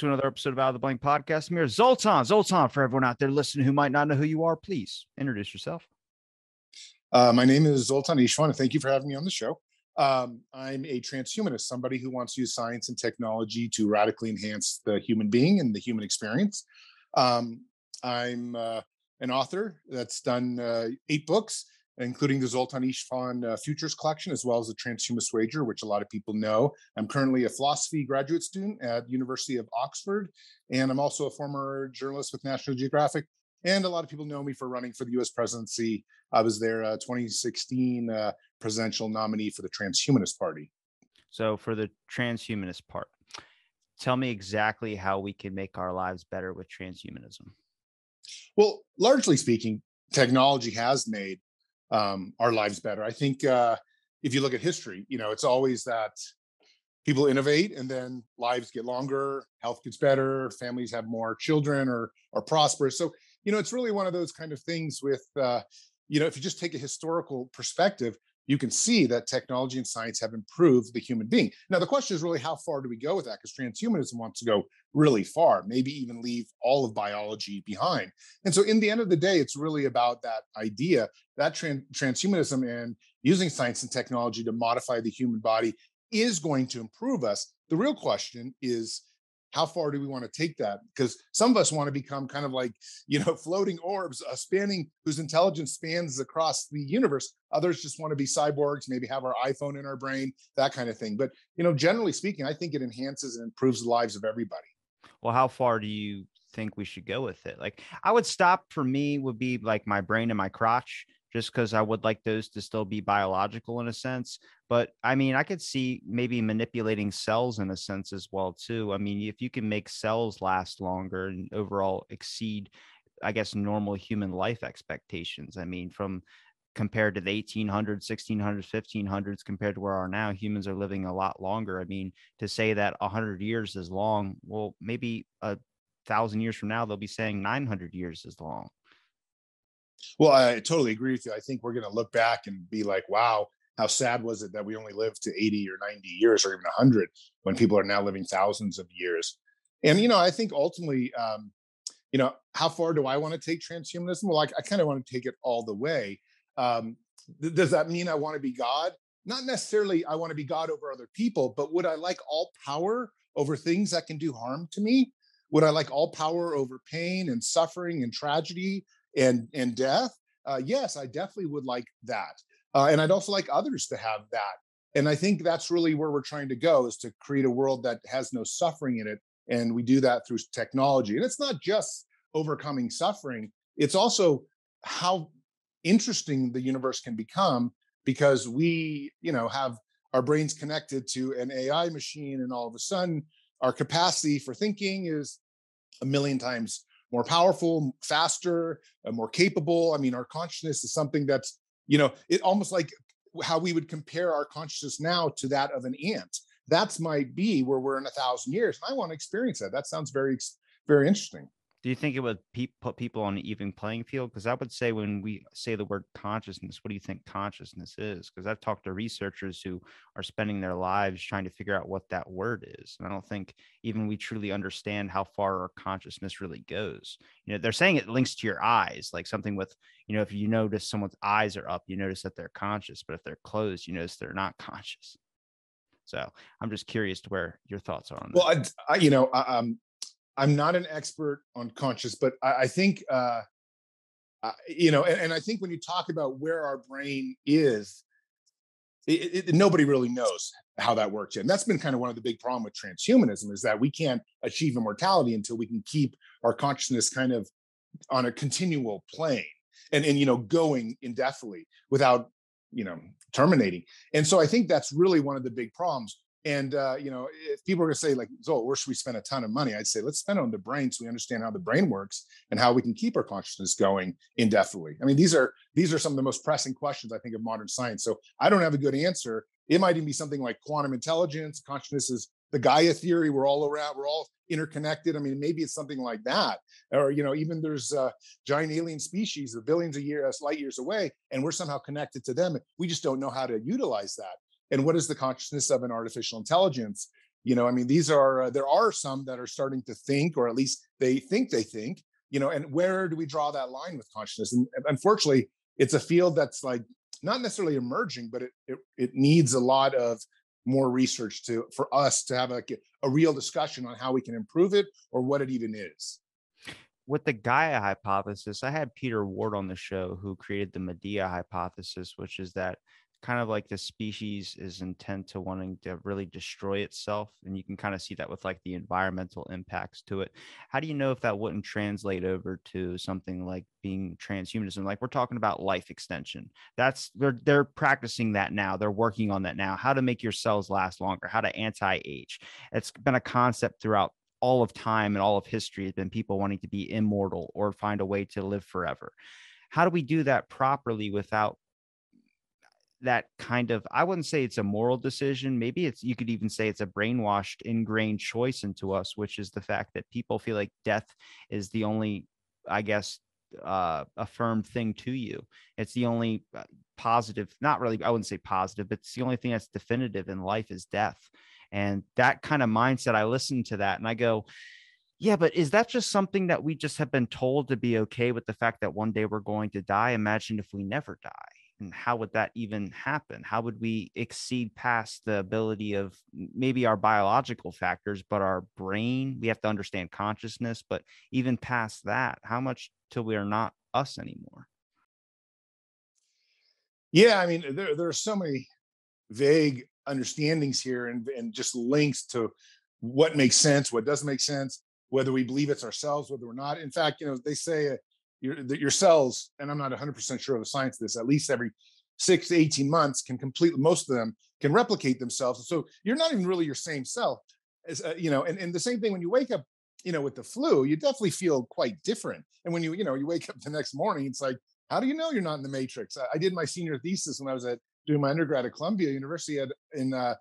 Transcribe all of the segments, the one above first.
To another episode of Out of the Blank Podcast. I'm here, Zoltan. Zoltan, for everyone out there listening who might not know who you are, please introduce yourself. Uh, my name is Zoltan Istvan, and thank you for having me on the show. Um, I'm a transhumanist, somebody who wants to use science and technology to radically enhance the human being and the human experience. Um, I'm uh, an author that's done uh, eight books, including the Zoltan Istvan uh, Futures Collection, as well as the Transhumanist Wager, which a lot of people know. I'm currently a philosophy graduate student at University of Oxford, and I'm also a former journalist with National Geographic. And a lot of people know me for running for the U.S. presidency. I was their uh, 2016 uh, presidential nominee for the Transhumanist Party. So, for the transhumanist part, tell me exactly how we can make our lives better with transhumanism. Well, largely speaking, technology has made um, our lives better. I think uh, if you look at history, you know, it's always that people innovate and then lives get longer, health gets better, families have more children or are prosperous. So, you know, it's really one of those kind of things with, uh, you know, if you just take a historical perspective, you can see that technology and science have improved the human being. Now, the question is really how far do we go with that? Because transhumanism wants to go really far, maybe even leave all of biology behind. And so, in the end of the day, it's really about that idea that tran- transhumanism and using science and technology to modify the human body is going to improve us. The real question is how far do we want to take that? Because some of us want to become kind of like you know floating orbs uh, spanning whose intelligence spans across the universe. Others just want to be cyborgs maybe have our iphone in our brain that kind of thing. But you know generally speaking i think it enhances and improves the lives of everybody. Well how far do you think we should go with it? Like i would stop for me would be like my brain and my crotch just because I would like those to still be biological in a sense. But I mean, I could see maybe manipulating cells in a sense as well too. I mean, if you can make cells last longer and overall exceed, I guess, normal human life expectations. I mean, from compared to the 1800s, 1600s, 1500s, compared to where are now, humans are living a lot longer. I mean, to say that 100 years is long, well, maybe a thousand years from now, they'll be saying 900 years is long. Well, I totally agree with you. I think we're going to look back and be like, wow, how sad was it that we only lived to 80 or 90 years or even 100 when people are now living thousands of years? And, you know, I think ultimately, um, you know, how far do I want to take transhumanism? Well, I, I kind of want to take it all the way. Um, th- does that mean I want to be God? Not necessarily I want to be God over other people, but would I like all power over things that can do harm to me? Would I like all power over pain and suffering and tragedy and and death uh, yes i definitely would like that uh, and i'd also like others to have that and i think that's really where we're trying to go is to create a world that has no suffering in it and we do that through technology and it's not just overcoming suffering it's also how interesting the universe can become because we you know have our brains connected to an ai machine and all of a sudden our capacity for thinking is a million times more powerful, faster, uh, more capable. I mean, our consciousness is something that's, you know, it almost like how we would compare our consciousness now to that of an ant. That's might be where we're in a thousand years. And I want to experience that. That sounds very, very interesting do you think it would pe- put people on an even playing field? Because I would say when we say the word consciousness, what do you think consciousness is? Because I've talked to researchers who are spending their lives trying to figure out what that word is, and I don't think even we truly understand how far our consciousness really goes. You know, they're saying it links to your eyes, like something with, you know, if you notice someone's eyes are up, you notice that they're conscious, but if they're closed, you notice they're not conscious. So I'm just curious to where your thoughts are on that. Well, I, I you know, I, um, I'm not an expert on conscious, but I, I think uh, you know, and, and, I think when you talk about where our brain is, it, it, nobody really knows how that works yet. And that's been kind of one of the big problem with transhumanism is that we can't achieve immortality until we can keep our consciousness kind of on a continual plane and and you know going indefinitely without you know terminating. And so I think that's really one of the big problems. And uh, you know, if people are to say like, "Zoe, where should we spend a ton of money?" I'd say let's spend on the brain so we understand how the brain works and how we can keep our consciousness going indefinitely. I mean, these are these are some of the most pressing questions I think of modern science. So I don't have a good answer. It might even be something like quantum intelligence. Consciousness is the Gaia theory. We're all around. We're all interconnected. I mean, maybe it's something like that, or you know, even there's uh, giant alien species, the billions of years, light years away, and we're somehow connected to them. We just don't know how to utilize that and what is the consciousness of an artificial intelligence? You know i mean these are uh, there are some that are starting to think or at least they think they think you know and where do we draw that line with consciousness? And unfortunately it's a field that's like not necessarily emerging but it it, it needs a lot of more research to for us to have a, a real discussion on how we can improve it or what it even is. With the Gaia hypothesis, I had Peter Ward on the show who created the Medea hypothesis, which is that kind of like the species is intent to wanting to really destroy itself and you can kind of see that with like the environmental impacts to it. How do you know if that wouldn't translate over to something like being transhumanism? Like we're talking about life extension. That's they're they're practicing that now. They're working on that now. How to make your cells last longer. How to anti-age. It's been a concept throughout all of time and all of history has been people wanting to be immortal or find a way to live forever. How do we do that properly without that kind of i wouldn't say it's a moral decision maybe it's you could even say it's a brainwashed ingrained choice into us which is the fact that people feel like death is the only i guess uh affirmed thing to you. It's the only uh, positive not really i wouldn't say positive but it's the only thing that's definitive in life is death. And that kind of mindset i listen to that and i go yeah, but is that just something that we just have been told to be okay with the fact that one day we're going to die? Imagine if we never die and how would that even happen? How would we exceed past the ability of maybe our biological factors but our brain? We have to understand consciousness but even past that how much till we are not us anymore? Yeah i mean there, there are so many vague understandings here and, and just links to what makes sense what doesn't make sense whether we believe it's ourselves whether we're not. In fact you know they say uh, your, your cells, and I'm not 100% sure of the science of this, at least every six to 18 months can complete, most of them can replicate themselves. So you're not even really your same cell. As, uh, you know, and, and the same thing when you wake up, you know, with the flu, you definitely feel quite different. And when you, you know, you wake up the next morning, it's like, how do you know you're not in the matrix? I, I did my senior thesis when I was at doing my undergrad at Columbia University at, in, uh,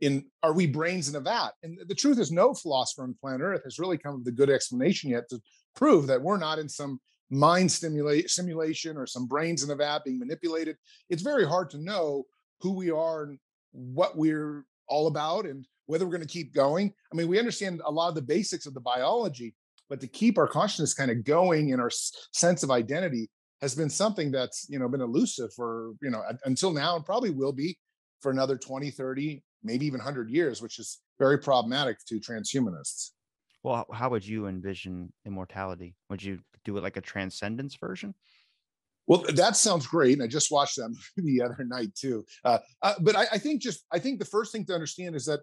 in are we brains in a vat? And the truth is, no philosopher on planet Earth has really come with a good explanation yet to prove that we're not in some mind stimulate simulation or some brains in a vat being manipulated it's very hard to know who we are and what we're all about and whether we're going to keep going. I mean we understand a lot of the basics of the biology but to keep our consciousness kind of going in our sense of identity has been something that's you know been elusive for you know until now and probably will be for another 20 30 maybe even 100 years which is very problematic to transhumanists. Well how would you envision immortality? Would you do it like a transcendence version? Well, that sounds great. I just watched movie the other night too. Uh, uh, but I, I think just I think the first thing to understand is that,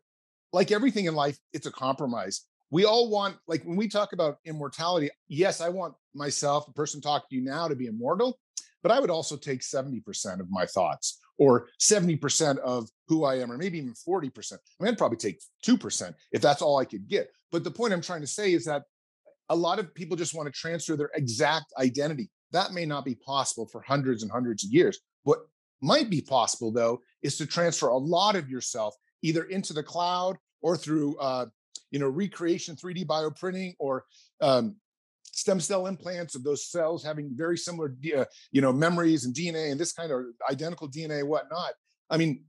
like everything in life, it's a compromise. We all want, like when we talk about immortality, yes, I want myself, the person talking to you now, to be immortal, but I would also take 70% of my thoughts or 70% of who I am, or maybe even 40%. I mean, I'd probably take 2% if that's all I could get. But the point I'm trying to say is that a lot of people just want to transfer their exact identity. That may not be possible for hundreds and hundreds of years. What might be possible, though, is to transfer a lot of yourself either into the cloud or through, uh, you know, recreation, 3D bioprinting, or um, stem cell implants of those cells having very similar, uh, you know, memories and DNA and this kind of identical DNA, whatnot. I mean,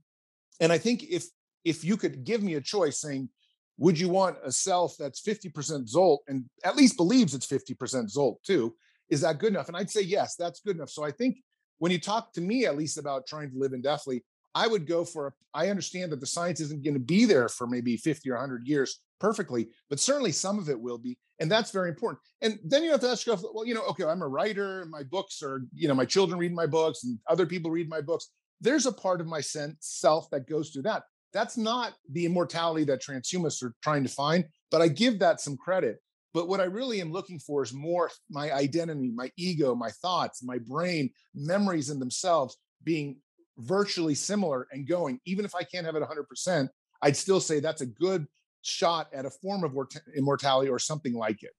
and I think if if you could give me a choice, saying would you want a self that's 50% Zolt and at least believes it's 50% Zolt too? Is that good enough? And I'd say, yes, that's good enough. So I think when you talk to me, at least about trying to live indefinitely, I would go for a, I understand that the science isn't going to be there for maybe 50 or 100 years perfectly, but certainly some of it will be. And that's very important. And then you have to ask yourself, well, you know, okay, I'm a writer, my books are, you know, my children read my books and other people read my books. There's a part of my sense, self that goes through that. That's not the immortality that transhumanists are trying to find, but I give that some credit. But what I really am looking for is more my identity, my ego, my thoughts, my brain, memories in themselves being virtually similar and going, even if I can't have it 100%, I'd still say that's a good shot at a form of immortality or something like it.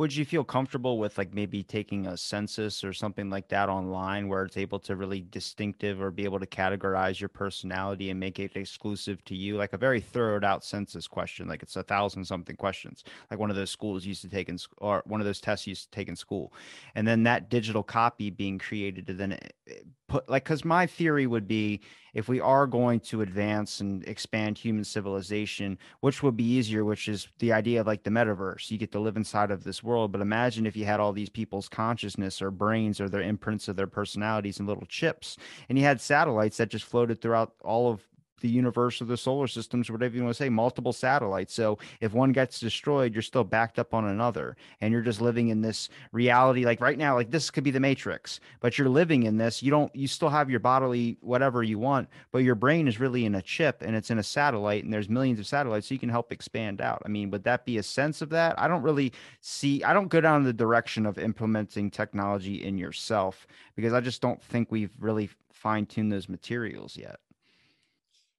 Would you feel comfortable with like maybe taking a census or something like that online where it's able to really distinctive or be able to categorize your personality and make it exclusive to you? Like a very thorough out census question, like it's a thousand something questions, like one of those schools used to take in or one of those tests used to take in school. And then that digital copy being created to then eh, put like because my theory would be if we are going to advance and expand human civilization which would be easier which is the idea of like the metaverse you get to live inside of this world but imagine if you had all these people's consciousness or brains or their imprints of their personalities and little chips and you had satellites that just floated throughout all of the universe or the solar systems, whatever you want to say, multiple satellites. So if one gets destroyed, you're still backed up on another. And you're just living in this reality. Like right now, like this could be the matrix, but you're living in this. You don't, you still have your bodily whatever you want, but your brain is really in a chip and it's in a satellite and there's millions of satellites. So you can help expand out. I mean, would that be a sense of that? I don't really see, I don't go down the direction of implementing technology in yourself because I just don't think we've really fine tuned those materials yet.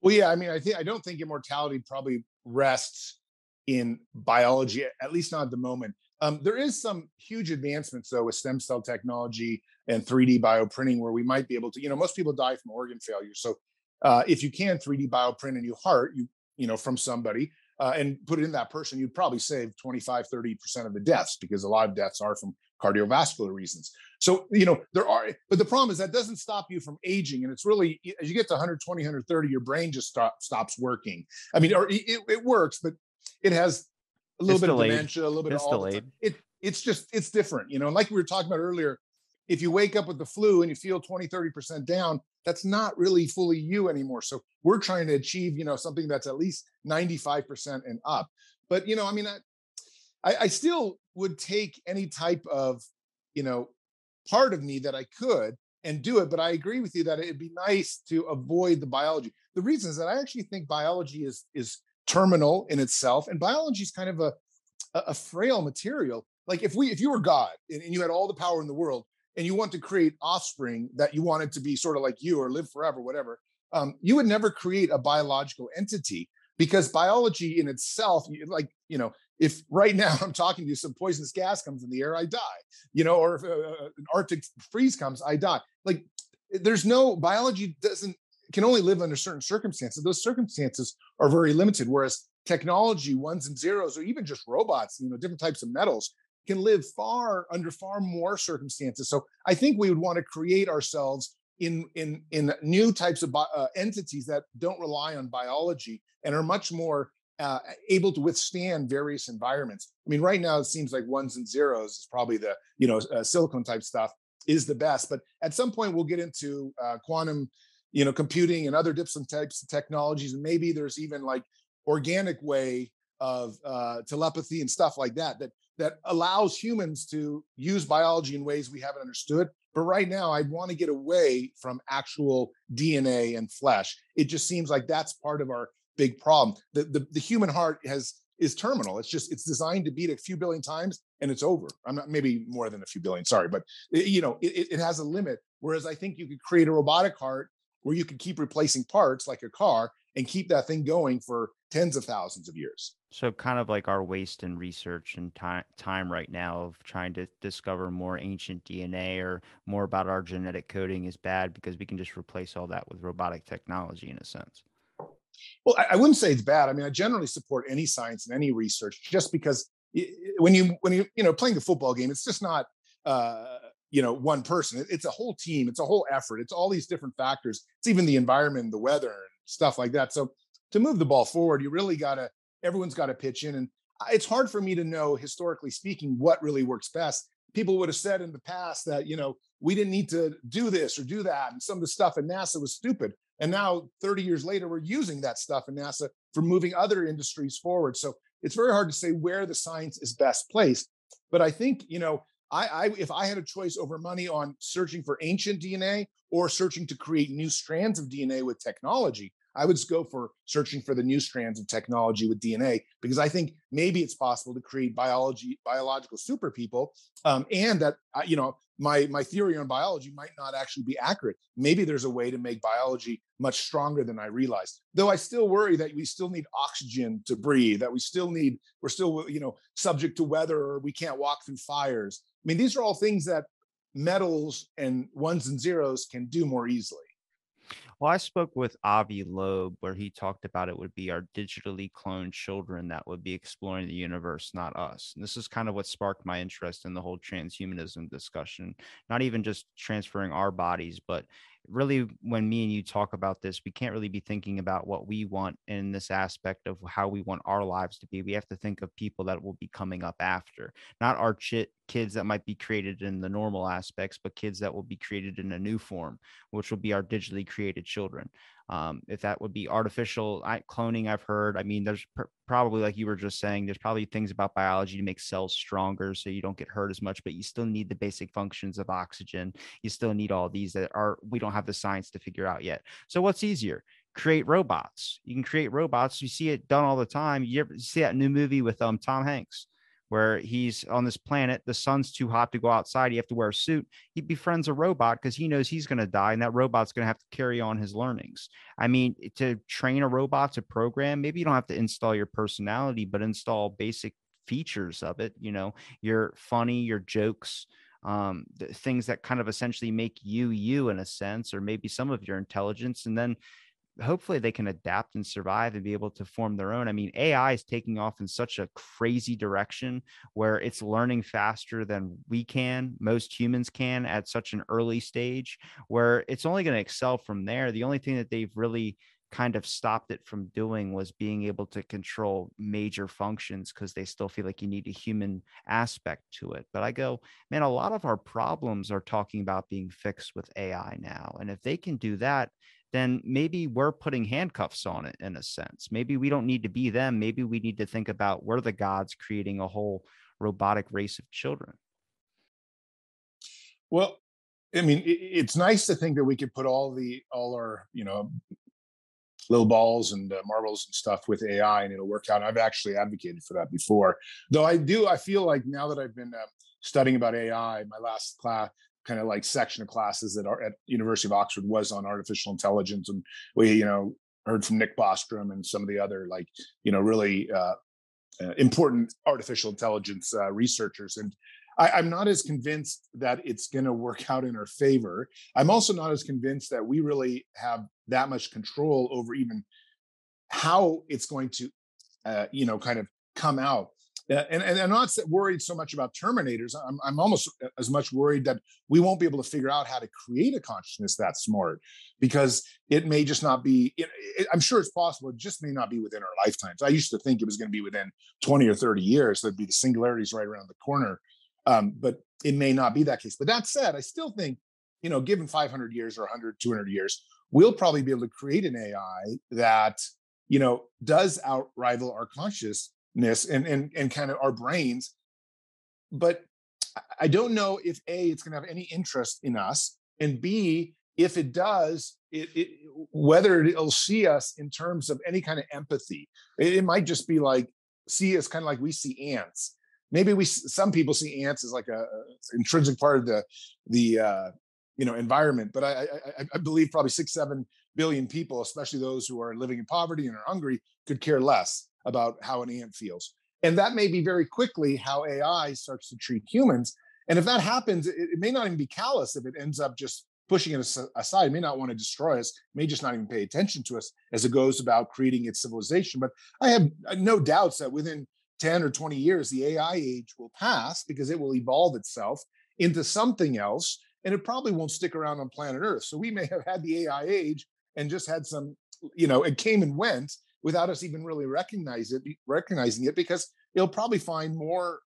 Well, yeah, I mean, I think I don't think immortality probably rests in biology, at least not at the moment. Um, there is some huge advancements though with stem cell technology and 3D bioprinting, where we might be able to, you know, most people die from organ failure. So uh, if you can 3D bioprint a new heart, you you know, from somebody uh, and put it in that person, you'd probably save 25, 30% of the deaths because a lot of deaths are from cardiovascular reasons. So, you know, there are, but the problem is that doesn't stop you from aging. And it's really, as you get to 120, 130, your brain just stop, stops working. I mean, or it, it works, but it has a little it's bit delayed. of dementia, a little bit it's of all delayed. It, it's just, it's different, you know, and like we were talking about earlier, if you wake up with the flu and you feel 20, 30% down, that's not really fully you anymore. So we're trying to achieve, you know, something that's at least 95% and up. But, you know, I mean, I, I, I still would take any type of, you know, part of me that I could and do it. But I agree with you that it'd be nice to avoid the biology. The reason is that I actually think biology is is terminal in itself, and biology is kind of a a frail material. Like if we if you were God and, and you had all the power in the world and you want to create offspring that you wanted to be sort of like you or live forever, whatever, um, you would never create a biological entity because biology in itself, like you know, if right now I'm talking to you, some poisonous gas comes in the air, I die. You know, or if uh, uh, an Arctic freeze comes, I die. Like there's no biology doesn't can only live under certain circumstances. Those circumstances are very limited. Whereas technology, ones and zeros, or even just robots, you know, different types of metals can live far under far more circumstances. So I think we would want to create ourselves in in in new types of uh, entities that don't rely on biology and are much more uh, able to withstand various environments. I mean, right now it seems like ones and zeros is probably the you know uh, silicon type stuff is the best, but at some point we'll get into uh, quantum, you know, computing and other different types of technologies, and maybe there's even like organic way of uh, telepathy and stuff like that that that allows humans to use biology in ways we haven't understood. But right now, I'd want to get away from actual DNA and flesh. It just seems like that's part of our big problem. The, the, the human heart has is terminal. It's just it's designed to beat a few billion times and it's over. I'm not maybe more than a few billion. Sorry, but it, you know it, it has a limit. Whereas I think you could create a robotic heart where you could keep replacing parts like a car and keep that thing going for tens of thousands of years. So kind of like our waste in research and time time right now of trying to discover more ancient DNA or more about our genetic coding is bad because we can just replace all that with robotic technology in a sense. Well, I, I wouldn't say it's bad. I mean, I generally support any science and any research just because when you when you you know playing a football game, it's just not uh, you know one person. It's a whole team. It's a whole effort. It's all these different factors. It's even the environment, the weather, and stuff like that. So to move the ball forward, you really got to everyone's got to pitch in, and it's hard for me to know historically speaking what really works best. People would have said in the past that you know we didn't need to do this or do that, and some of the stuff in NASA was stupid. And now, 30 years later, we're using that stuff in NASA for moving other industries forward. So it's very hard to say where the science is best placed. But I think, you know, I, I if I had a choice over money on searching for ancient DNA or searching to create new strands of DNA with technology, I would go for searching for the new strands of technology with DNA because I think maybe it's possible to create biology biological super people, um, and that uh, you know my my theory on biology might not actually be accurate. Maybe there's a way to make biology much stronger than I realized. Though I still worry that we still need oxygen to breathe, that we still need we're still you know subject to weather or we can't walk through fires. I mean, these are all things that metals and ones and zeros can do more easily. Well, I spoke with Avi Loeb where he talked about it would be our digitally cloned children that would be exploring the universe, not us. And this is kind of what sparked my interest in the whole transhumanism discussion, not even just transferring our bodies, but really when me and you talk about this we can't really be thinking about what we want in this aspect of how we want our lives to be we have to think of people that will be coming up after not our chit kids that might be created in the normal aspects but kids that will be created in a new form which will be our digitally created children. Um, if that would be artificial cloning i've heard i mean there's pr- probably like you were just saying there's probably things about biology to make cells stronger so you don't get hurt as much but you still need the basic functions of oxygen. You still need all these that are we don't have the science to figure out yet. So what's easier? Create robots. You can create robots. You see it done all the time. You ever see that new movie with um tom hanks where he's on this planet. The sun's too hot to go outside. You have to wear a suit. He befriends a robot because he knows he's going to die, and that robot's going to have to carry on his learnings. I mean, to train a robot to program, maybe you don't have to install your personality, but install basic features of it. You know, your funny, your jokes, um, things that kind of essentially make you you in a sense, or maybe some of your intelligence, and then hopefully they can adapt and survive and be able to form their own. I mean, AI is taking off in such a crazy direction where it's learning faster than we can, most humans can at such an early stage, where it's only going to excel from there. The only thing that they've really kind of stopped it from doing was being able to control major functions because they still feel like you need a human aspect to it. But I go, man, a lot of our problems are talking about being fixed with AI now. And if they can do that, then maybe we're putting handcuffs on it in a sense. Maybe we don't need to be them. Maybe we need to think about we're the gods creating a whole robotic race of children. Well, I mean, it's nice to think that we could put all the all our you know little balls and uh, marbles and stuff with AI, and it'll work out. I've actually advocated for that before, though. I do. I feel like now that I've been uh, studying about AI, my last class, kind of like section of classes that are at University of Oxford was on artificial intelligence, and we you know heard from Nick Bostrom and some of the other like you know really uh, uh, important artificial intelligence uh, researchers and. I, am not as convinced that it's going to work out in our favor. I'm also not as convinced that we really have that much control over even how it's going to, uh, you know, kind of come out and, and I'm not worried so much about terminators. I'm, I'm almost as much worried that we won't be able to figure out how to create a consciousness that smart because it may just not be, it, it, I'm sure it's possible. It just may not be within our lifetimes. I used to think it was going to be within 20 or 30 years. There'd be the singularities right around the corner. Um, but it may not be that case. But that said, I still think, you know, given 500 years or 100, 200 years, we'll probably be able to create an AI that, you know, does outrival our conscious and and and kind of our brains but i don't know if a it's going to have any interest in us and b if it does it, it, whether it'll see us in terms of any kind of empathy. It, it might just be like see us kind of like we see ants. Maybe we some people see ants as like a, a intrinsic part of the the uh you know environment but I, I i believe probably six seven billion people especially those who are living in poverty and are hungry could care less about how an ant feels. And that may be very quickly how AI starts to treat humans. And if that happens, it, it may not even be callous if it ends up just pushing it aside. It may not want to destroy us, may just not even pay attention to us as it goes about creating its civilization. But I have uh, no doubts that within 10 or 20 years, the AI age will pass because it will evolve itself into something else. And it probably won't stick around on planet Earth. So we may have had the AI age and just had some, you know, it came and went without us even really recognize it, recognizing it, because it'll probably find more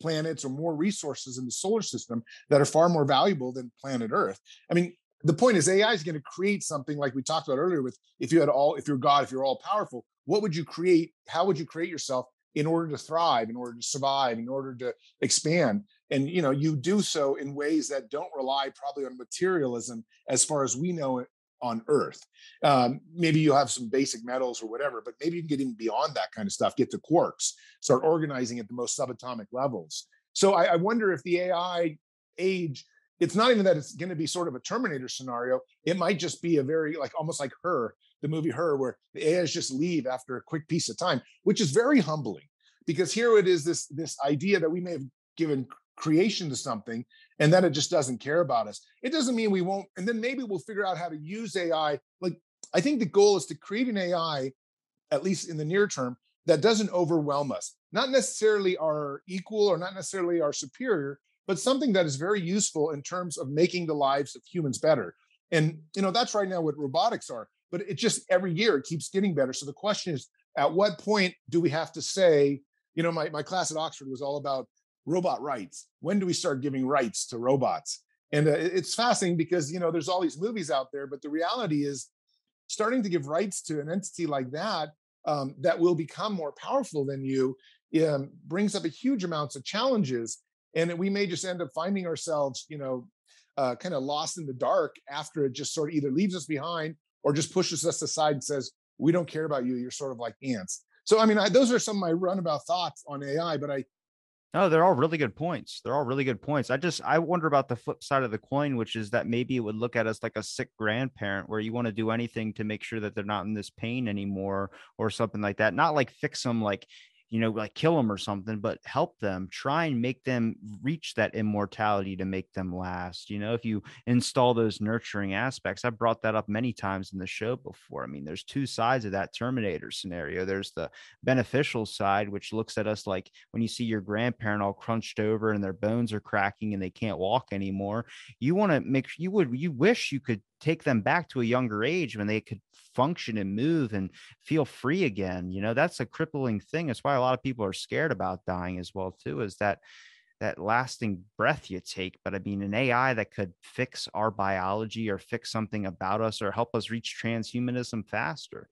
planets or more resources in the solar system that are far more valuable than planet Earth. I mean, the point is AI is going to create something like we talked about earlier with if you had all, if you're God, if you're all powerful, what would you create? How would you create yourself in order to thrive, in order to survive, in order to expand? And you know, you do so in ways that don't rely probably on materialism as far as we know it on Earth. Um, maybe you have some basic metals or whatever, but maybe you can get even beyond that kind of stuff, get to quarks, start organizing at the most subatomic levels. So I, I wonder if the AI age, it's not even that it's going to be sort of a Terminator scenario. It might just be a very like almost like her, the movie Her, where the AIs just leave after a quick piece of time, which is very humbling because here it is this this idea that we may have given creation to something and then it just doesn't care about us. It doesn't mean we won't and then maybe we'll figure out how to use ai like i think the goal is to create an ai at least in the near term that doesn't overwhelm us. Not necessarily our equal or not necessarily our superior but something that is very useful in terms of making the lives of humans better. And you know that's right now what robotics are but it just every year it keeps getting better. So the question is at what point do we have to say you know my, my class at oxford was all about robot rights. When do we start giving rights to robots? And uh, it's fascinating because you know there's all these movies out there, but the reality is starting to give rights to an entity like that um, that will become more powerful than you um, brings up a huge amounts of challenges, and we may just end up finding ourselves, you know, uh, kind of lost in the dark after it just sort of either leaves us behind or just pushes us aside and says, "We don't care about you. You're sort of like ants." So, I mean, I, those are some of my runabout thoughts on AI, but I no, they're all really good points. They're all really good points. I just I wonder about the flip side of the coin, which is that maybe it would look at us like a sick grandparent where you want to do anything to make sure that they're not in this pain anymore or something like that. Not like fix them like you know, like kill them or something, but help them, try and make them reach that immortality to make them last. You know, if you install those nurturing aspects, I've brought that up many times in the show before. I mean, there's two sides of that Terminator scenario. There's the beneficial side, which looks at us like when you see your grandparent all crunched over and their bones are cracking and they can't walk anymore. You want to make you would, you wish you could take them back to a younger age when they could function and move and feel free again you know that's a crippling thing that's why a lot of people are scared about dying as well too is that that lasting breath you take but i mean an ai that could fix our biology or fix something about us or help us reach transhumanism faster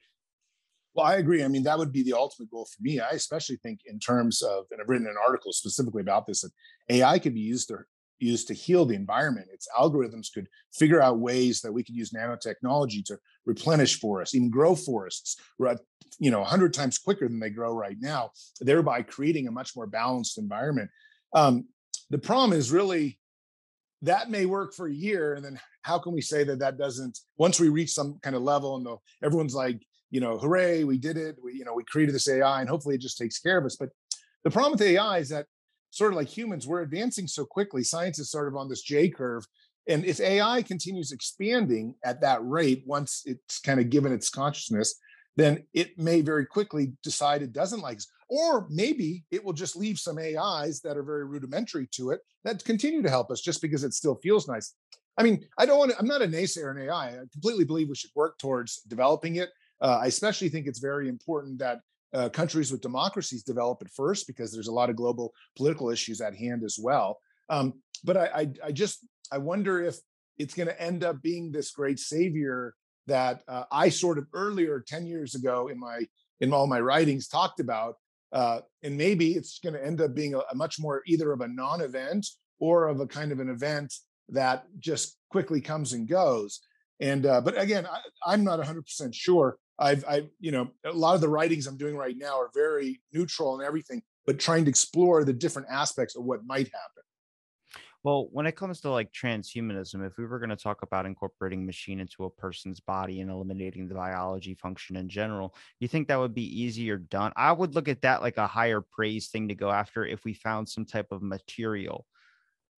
well, I agree. I mean, that would be the ultimate goal for me. I especially think in terms of, and I've written an article specifically about this, that AI could be used to used to heal the environment. Its algorithms could figure out ways that we could use nanotechnology to replenish forests, even grow forests, you know, 100 times quicker than they grow right now, thereby creating a much more balanced environment. Um, the problem is really that may work for a year, and then how can we say that that doesn't? Once we reach some kind of level, and the, everyone's like, you know, hooray, we did it. We, you know, we created this AI, and hopefully it just takes care of us. But the problem with AI is that sort of like humans, we're advancing so quickly. Science is sort of on this J curve. And if AI continues expanding at that rate, once it's kind of given its consciousness, then it may very quickly decide it doesn't like us. Or maybe it will just leave some AIs that are very rudimentary to it that continue to help us just because it still feels nice. I mean, I don't want to, I'm not a naysayer in AI. I completely believe we should work towards developing it. Uh, I especially think it's very important that uh, countries with democracies develop it first because there's a lot of global political issues at hand as well. Um, but I, I, I, just I wonder if it's going to end up being this great savior that uh, I sort of earlier ten years ago in my in all my writings talked about, uh, and maybe it's going to end up being a, a much more either of a non-event or of a kind of an event that just quickly comes and goes. And uh, but again, I, I'm not 100% sure. I've, I've, you know, a lot of the writings I'm doing right now are very neutral and everything, but trying to explore the different aspects of what might happen. Well, when it comes to like transhumanism, if we were going to talk about incorporating machine into a person's body and eliminating the biology function in general, you think that would be easier done? I would look at that like a higher praise thing to go after if we found some type of material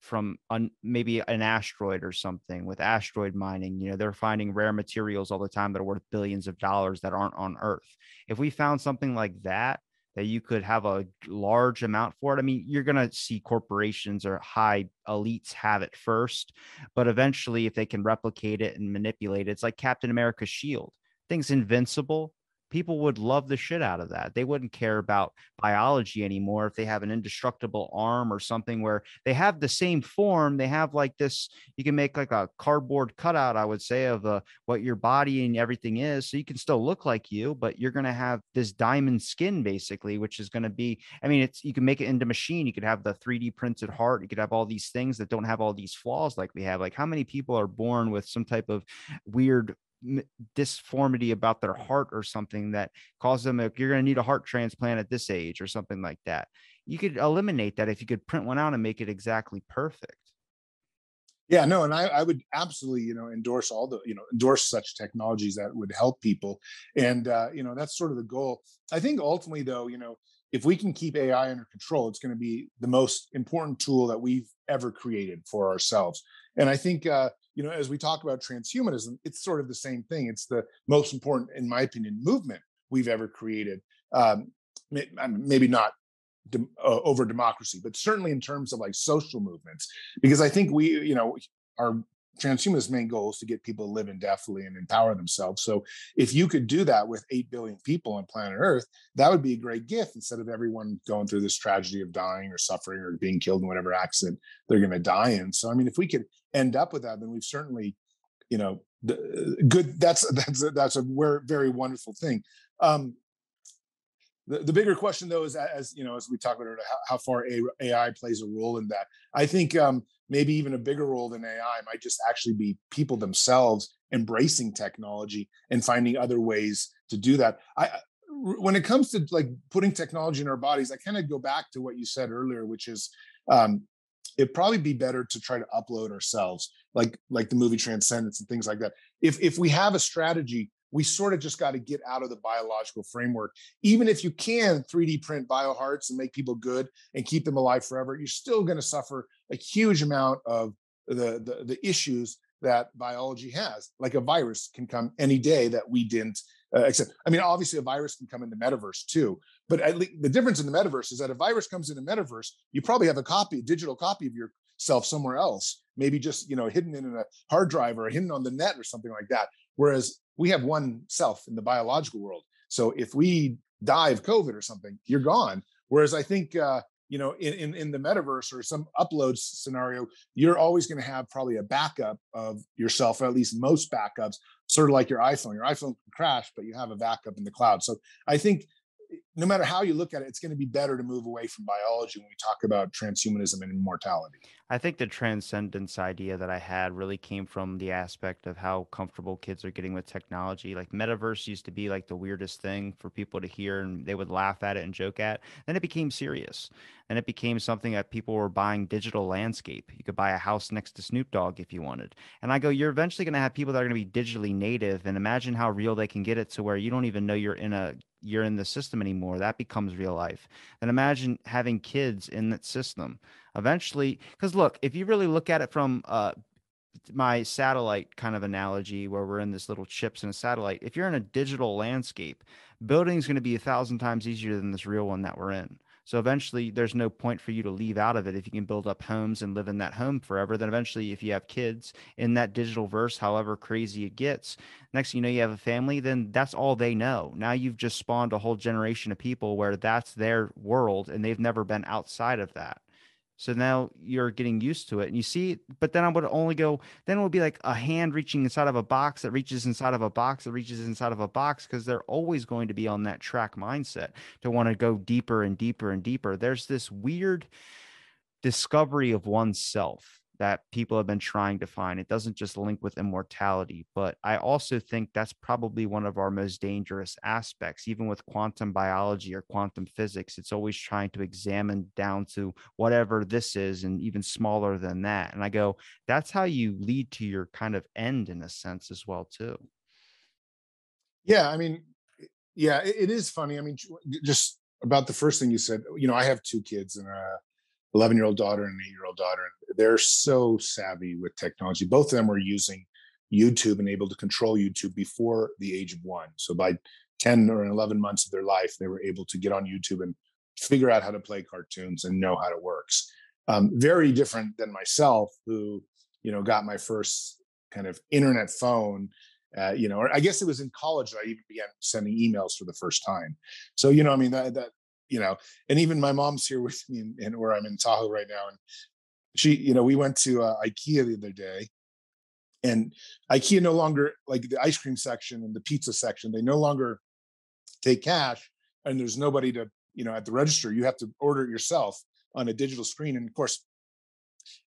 from un, maybe an asteroid or something with asteroid mining you know they're finding rare materials all the time that are worth billions of dollars that aren't on earth. If we found something like that that you could have a large amount for it i mean you're going to see corporations or high elites have it first but eventually if they can replicate it and manipulate it it's like captain america's shield. Thing's invincible people would love the shit out of that. They wouldn't care about biology anymore if they have an indestructible arm or something where they have the same form. They have like this, you can make like a cardboard cutout, I would say, of uh, what your body and everything is. So you can still look like you, but you're going to have this diamond skin basically, which is going to be, I mean, it's, you can make it into machine. You could have the 3D printed heart. You could have all these things that don't have all these flaws like we have. Like how many people are born with some type of weird disformity about their heart or something that causes them like, you're going to need a heart transplant at this age or something like that. You could eliminate that if you could print one out and make it exactly perfect. Yeah no and i, I would absolutely you know endorse all the you know endorse such technologies that would help people. And uh, you know that's sort of the goal. I think ultimately though you know if we can keep ai under control it's going to be the most important tool that we've ever created for ourselves and i think uh, you know as we talk about transhumanism it's sort of the same thing. It's the most important in my opinion movement we've ever created. Um, maybe not de- uh, over democracy, but certainly in terms of like social movements, because I think we, you know, our transhumanist main goal is to get people to live indefinitely and empower themselves. So if you could do that with 8 billion people on planet Earth, that would be a great gift instead of everyone going through this tragedy of dying or suffering or being killed in whatever accident they're going to die in. So, I mean, if we could end up with that, then we've certainly, you know, the, good. That's, that's, that's a very wonderful thing. Um, the, the bigger question though is as you know as we talk about how, how far AI plays a role in that. I think um, maybe even a bigger role than AI might just actually be people themselves embracing technology and finding other ways to do that. I when it comes to like putting technology in our bodies, I kind of go back to what you said earlier, which is um, it'd probably be better to try to upload ourselves, like like the movie Transcendence and things like that. If if we have a strategy we sort of just got to get out of the biological framework. Even if you can 3D print bio hearts and make people good and keep them alive forever, you're still going to suffer a huge amount of the, the, the issues that biology has. Like a virus can come any day that we didn't uh, accept. I mean, obviously, a virus can come in the metaverse too. But at least the difference in the metaverse is that a virus comes in the metaverse, you probably have a copy, a digital copy of yourself somewhere else, maybe just you know hidden in a hard drive or hidden on the net or something like that. Whereas we have one self in the biological world. So if we die of COVID or something, you're gone. Whereas I think uh, you know in, in, in the metaverse or some upload scenario, you're always going to have probably a backup of yourself, or at least most backups, sort of like your iPhone. Your iPhone can crash, but you have a backup in the cloud. So I think no matter how you look at it, it's going to be better to move away from biology when we talk about transhumanism and immortality. I think the transcendence idea that I had really came from the aspect of how comfortable kids are getting with technology. Like metaverse used to be like the weirdest thing for people to hear and they would laugh at it and joke at. Then it became serious. And it became something that people were buying digital landscape. You could buy a house next to Snoop Dogg if you wanted. And I go, you're eventually going to have people that are going to be digitally native and imagine how real they can get it to where you don't even know you're in a you're in the system anymore. That becomes real life. And imagine having kids in that system eventually. Because look, if you really look at it from uh, my satellite kind of analogy, where we're in this little chips in a satellite, if you're in a digital landscape, building is going to be a thousand times easier than this real one that we're in. So eventually, there's no point for you to leave out of it. If you can build up homes and live in that home forever, then eventually, if you have kids in that digital verse, however crazy it gets, next thing you know, you have a family, then that's all they know. Now you've just spawned a whole generation of people where that's their world and they've never been outside of that. So now you're getting used to it. And you see, but then I would only go, then it would be like a hand reaching inside of a box that reaches inside of a box that reaches inside of a box because they're always going to be on that track mindset to want to go deeper and deeper and deeper. There's this weird discovery of oneself that people have been trying to find. It doesn't just link with immortality, but I also think that's probably one of our most dangerous aspects. Even with quantum biology or quantum physics, it's always trying to examine down to whatever this is and even smaller than that. And I go, that's how you lead to your kind of end in a sense as well, too. Yeah, I mean, yeah, it is funny. I mean, just about the first thing you said, you know, I have two kids and uh 11 year old daughter and eight year old daughter. They're so savvy with technology. Both of them were using YouTube and able to control YouTube before the age of one. So by 10 or 11 months of their life, they were able to get on YouTube and figure out how to play cartoons and know how it works. Um, very different than myself, who, you know, got my first kind of internet phone uh, you know, or I guess it was in college that I even began sending emails for the first time. So, you know, I mean, that, that you know, and even my mom's here with me and, and where I'm in Tahoe right now. And she, you know, we went to uh, IKEA the other day and IKEA no longer like the ice cream section and the pizza section, they no longer take cash and there's nobody to, you know, at the register, you have to order it yourself on a digital screen. And of course,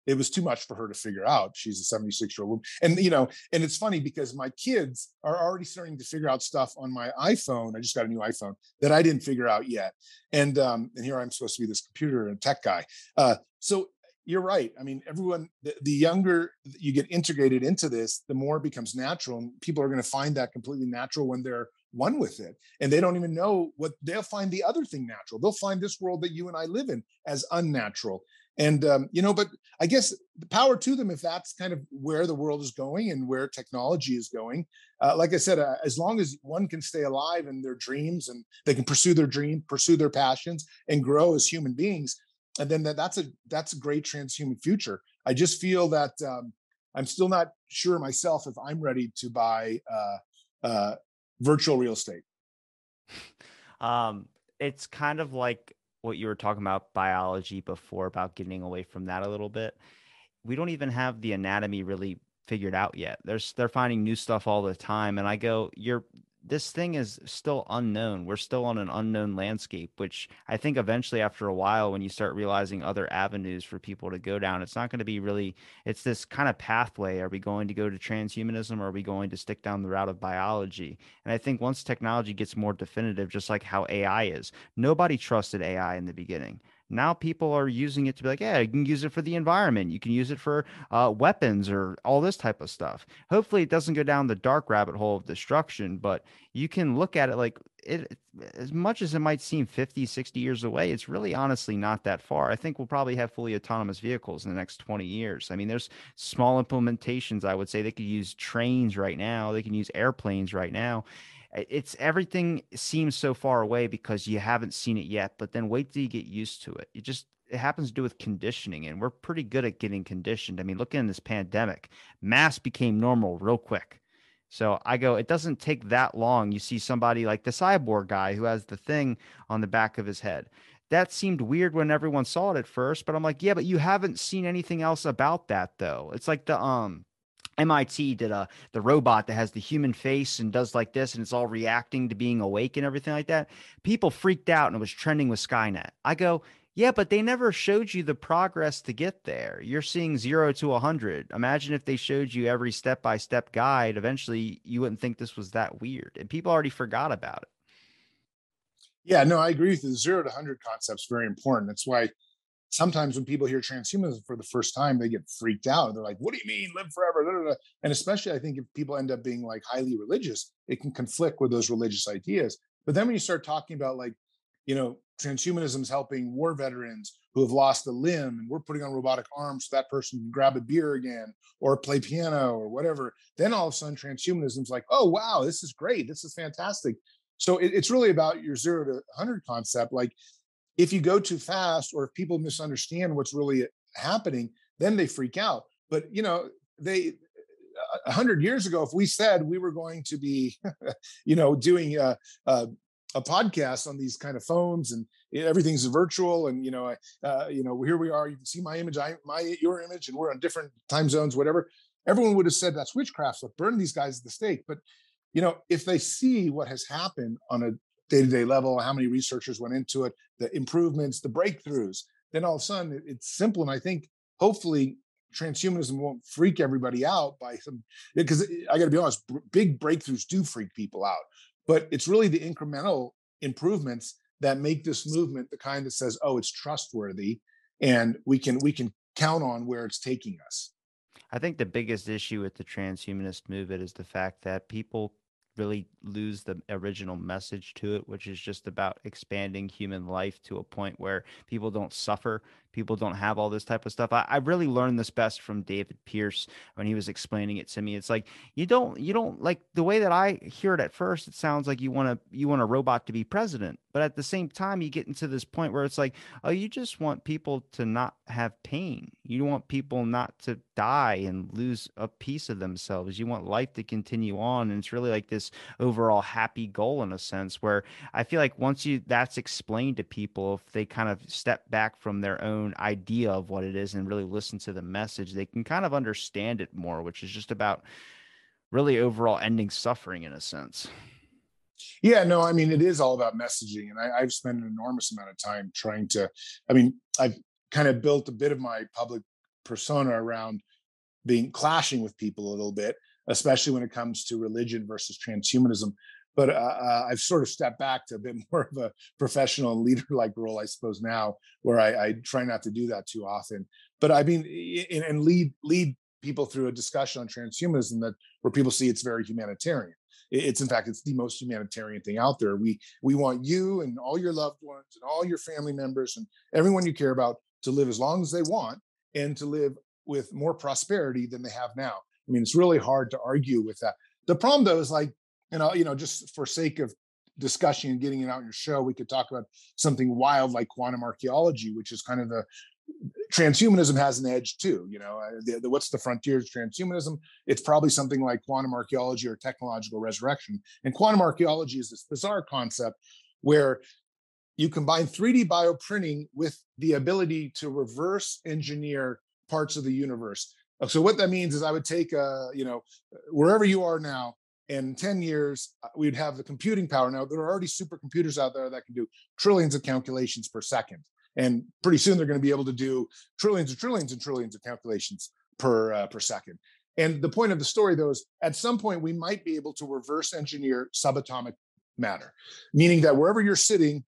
it was too much for her to figure out. She's a 76 year old woman. And, you know, and it's funny because my kids are already starting to figure out stuff on my iPhone. I just got a new iPhone that I didn't figure out yet. And, um, and here I'm supposed to be this computer and tech guy. Uh, so you're right. I mean, everyone, the, the, younger you get integrated into this, the more it becomes natural. And people are going to find that completely natural when they're one with it. And they don't even know what they'll find the other thing natural. They'll find this world that you and I live in as unnatural. And, um, you know, but I guess the power to them if that's kind of where the world is going and where technology is going. Uh, like I said, uh, as long as one can stay alive in their dreams and they can pursue their dream, pursue their passions and grow as human beings, and then that, that's a that's a great transhuman future. I just feel that um, I'm still not sure myself if I'm ready to buy uh, uh, virtual real estate. Um, it's kind of like what you were talking about biology before about getting away from that a little bit. We don't even have the anatomy really figured out yet. There's they're finding new stuff all the time, and I go, you're this thing is still unknown. We're still on an unknown landscape, which I think eventually, after a while, when you start realizing other avenues for people to go down, it's not going to be really, it's this kind of pathway. Are we going to go to transhumanism or are we going to stick down the route of biology? And I think once technology gets more definitive, just like how AI is, nobody trusted AI in the beginning now people are using it to be like, yeah, you can use it for the environment. You can use it for uh, weapons or all this type of stuff. Hopefully, it doesn't go down the dark rabbit hole of destruction, but you can look at it like it, as much as it might seem 50, 60 years away, it's really honestly not that far. I think we'll probably have fully autonomous vehicles in the next 20 years. I mean, there's small implementations. I would say they could use trains right now, they can use airplanes right now it's everything seems so far away because you haven't seen it yet but then wait till you get used to it. It just it happens to do with conditioning and we're pretty good at getting conditioned. I mean look in this pandemic mass became normal real quick. So i go it doesn't take that long you see somebody like the cyborg guy who has the thing on the back of his head. That seemed weird when everyone saw it at first but i'm like yeah but you haven't seen anything else about that though. It's like the um MIT did a the robot that has the human face and does like this and it's all reacting to being awake and everything like that. People freaked out and it was trending with Skynet. I go, yeah, but they never showed you the progress to get there. You're seeing zero to a hundred. Imagine if they showed you every step by step guide. Eventually, you wouldn't think this was that weird, and people already forgot about it. Yeah, no, I agree with you. The zero to hundred concept is very important. That's why sometimes when people hear transhumanism for the first time, they get freaked out. They're like, what do you mean live forever? And especially, I think if people end up being like highly religious, it can conflict with those religious ideas. But then when you start talking about like, you know, transhumanism is helping war veterans who have lost a limb and we're putting on robotic arms so that person can grab a beer again or play piano or whatever, then all of a sudden transhumanism is like, oh, wow, this is great. This is fantastic. So it, it's really about your zero to 100 concept. Like, if you go too fast or if people misunderstand what's really happening, then they freak out. But you know, they a hundred years ago, if we said we were going to be, you know, doing a, a, a, podcast on these kind of phones and everything's virtual, and you know, uh, you know, here we are. You can see my image, I my your image, and we're on different time zones, whatever. Everyone would have said that's witchcraft. So burn these guys at the stake. But you know, if they see what has happened on a day-to-day level how many researchers went into it the improvements the breakthroughs then all of a sudden it's simple and i think hopefully transhumanism won't freak everybody out by some because eh, i got to be honest big breakthroughs do freak people out but it's really the incremental improvements that make this movement the kind that says oh it's trustworthy and we can we can count on where it's taking us. I think the biggest issue with the transhumanist movement is the fact that people really lose the original message to it, which is just about expanding human life to a point where people don't suffer, people don't have all this type of stuff. I, I really learned this best from David Pearce when he was explaining it to me. It's like you don't you don't like the way that I hear it at first, it sounds like you want to you want a robot to be president. But at the same time, you get into this point where it's like, oh, you just want people to not have pain. You want people not to die and lose a piece of themselves. You want life to continue on. And it's really like this overall happy goal in a sense where I feel like once you that's explained to people, if they kind of step back from their own idea of what it is and really listen to the message, they can kind of understand it more, which is just about really overall ending suffering in a sense. Yeah, no, I mean, it is all about messaging. And I, have spent an enormous amount of time trying to, I mean, I've kind of built a bit of my public persona around being clashing with people a little bit, especially when it comes to religion versus transhumanism. But uh, uh, I've sort of stepped back to a bit more of a professional leader-like role, I suppose now, where I, I, try not to do that too often. But I mean, and lead lead people through a discussion on transhumanism that where people see it's very humanitarian. It's in fact it's the most humanitarian thing out there. We we want you and all your loved ones and all your family members and everyone you care about to live as long as they want and to live with more prosperity than they have now. I mean, it's really hard to argue with that. The problem though is like, you know, you know, just for sake of discussion and getting it out in your show, we could talk about something wild like quantum archaeology, which is kind of the transhumanism has an edge too. You know, uh, the, the, what's the frontiers of transhumanism? It's probably something like quantum archaeology or technological resurrection. And quantum archaeology is this bizarre concept where you combine 3D bioprinting with the ability to reverse engineer parts of the universe. Uh, so what that means is I would take, uh, you know, wherever you are now, in 10 years, uh, we'd have the computing power. Now, there are already supercomputers out there that can do trillions of calculations per second. And pretty soon they're going to be able to do trillions and trillions and trillions of calculations per uh, per second. And the point of the story, though, is at some point we might be able to reverse engineer subatomic matter, meaning that wherever you're sitting,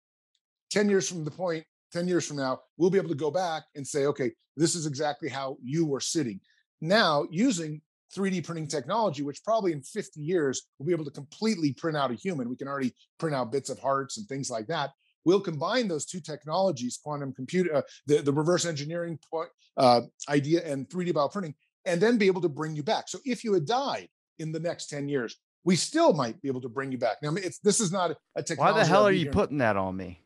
10 years from the point, 10 years from now, we'll be able to go back and say, okay, this is exactly how you were sitting. Now, using 3D printing technology, which probably in 50 years we'll be able to completely print out a human. We can already print out bits of hearts and things like that we'll combine those two technologies, quantum computer, uh, the, the reverse engineering point, uh, idea and 3D bioprinting, and then be able to bring you back. So if you had died in the next 10 years, we still might be able to bring you back. Now, it's, this is not a technology. Why the hell are you putting that on me?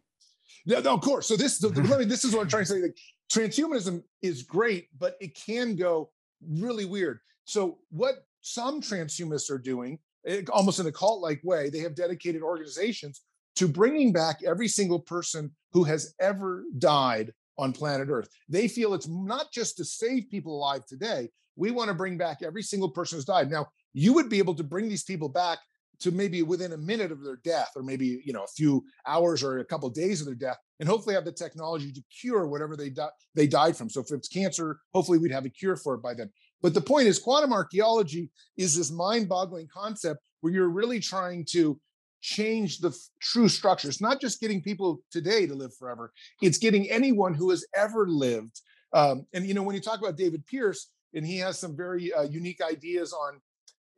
No, no, of course. So this, let me, this is what I'm trying to say. Like, transhumanism is great, but it can go really weird. So what some transhumanists are doing, eh, almost in a cult-like way, they have dedicated organizations to bringing back every single person who has ever died on planet Earth. They feel it's not just to save people alive today. We want to bring back every single person who's died. Now, you would be able to bring these people back to maybe within a minute of their death or maybe you know a few hours or a couple of days of their death and hopefully have the technology to cure whatever they di- they died from so if it's cancer hopefully we'd have a cure for it by then but the point is quantum archaeology is this mind-boggling concept where you're really trying to change the f- true structure. It's not just getting people today to live forever, it's getting anyone who has ever lived. Um, and, you know, when you talk about David Pearce, and he has some very uh, unique ideas on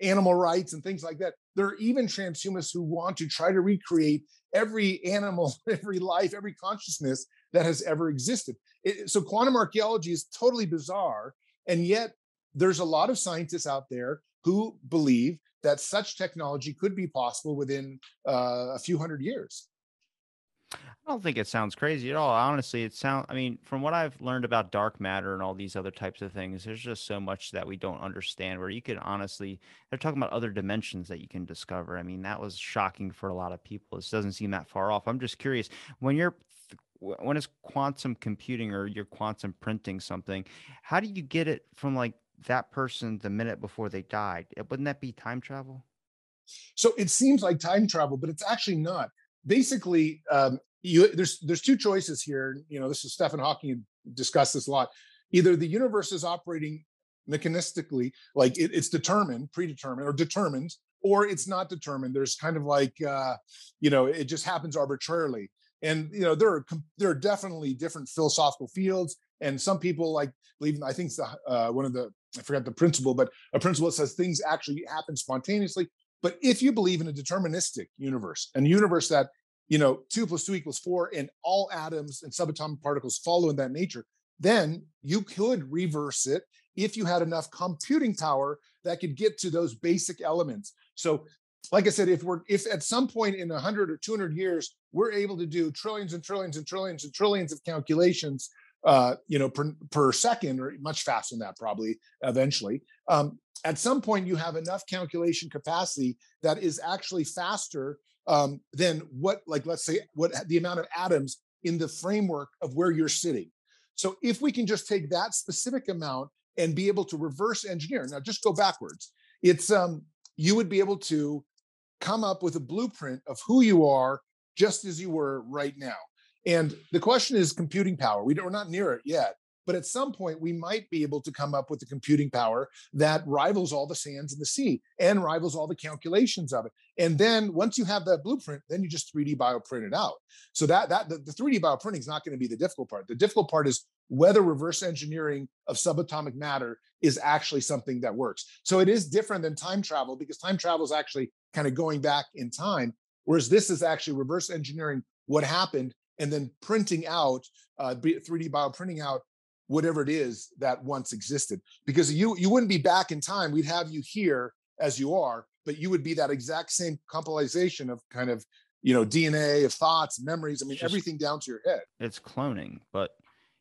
animal rights and things like that. There are even transhumanists who want to try to recreate every animal, every life, every consciousness that has ever existed. It, so quantum archaeology is totally bizarre. And yet there's a lot of scientists out there who believe that such technology could be possible within uh, a few hundred years. I don't think it sounds crazy at all. Honestly, it sounds, I mean, from what I've learned about dark matter and all these other types of things, there's just so much that we don't understand where you could honestly, they're talking about other dimensions that you can discover. I mean, that was shocking for a lot of people. This doesn't seem that far off. I'm just curious when you're, when it's quantum computing or you're quantum printing something, how do you get it from like that person the minute before they died. Wouldn't that be time travel? So it seems like time travel, but it's actually not. Basically, um, you, there's there's two choices here. You know, this is Stephen Hawking discussed this a lot. Either the universe is operating mechanistically, like it, it's determined, predetermined, or determined, or it's not determined. There's kind of like, uh, you know, it just happens arbitrarily. And you know, there are there are definitely different philosophical fields, and some people like believe. I think uh, one of the I forgot the principle, but a principle that says things actually happen spontaneously. But if you believe in a deterministic universe, a universe that you know two plus two equals four, and all atoms and subatomic particles follow in that nature, then you could reverse it if you had enough computing power that could get to those basic elements. So, like I said, if we're if at some point in 100 or 200 years we're able to do trillions and trillions and trillions and trillions of calculations uh, you know, per, per second or much faster than that, probably eventually. Um, at some point, you have enough calculation capacity that is actually faster um, than what, like, let's say, what the amount of atoms in the framework of where you're sitting. So if we can just take that specific amount and be able to reverse engineer, now just go backwards. It's um, you would be able to come up with a blueprint of who you are just as you were right now. And the question is computing power. We are not near it yet. but at some point we might be able to come up with the computing power that rivals all the sands in the sea and rivals all the calculations of it and then once you have that blueprint then you just 3d bioprint it out so that that the, the 3d bioprinting is not going to be the difficult part the difficult part is whether reverse engineering of subatomic matter is actually something that works so it is different than time travel because time travel is actually kind of going back in time whereas this is actually reverse engineering what happened and then printing out uh, 3D bioprinting out whatever it is that once existed. Because you you wouldn't be back in time. We'd have you here as you are, but you would be that exact same compilation of kind of you know DNA of thoughts, memories. I mean, Just, everything down to your head. It's cloning, but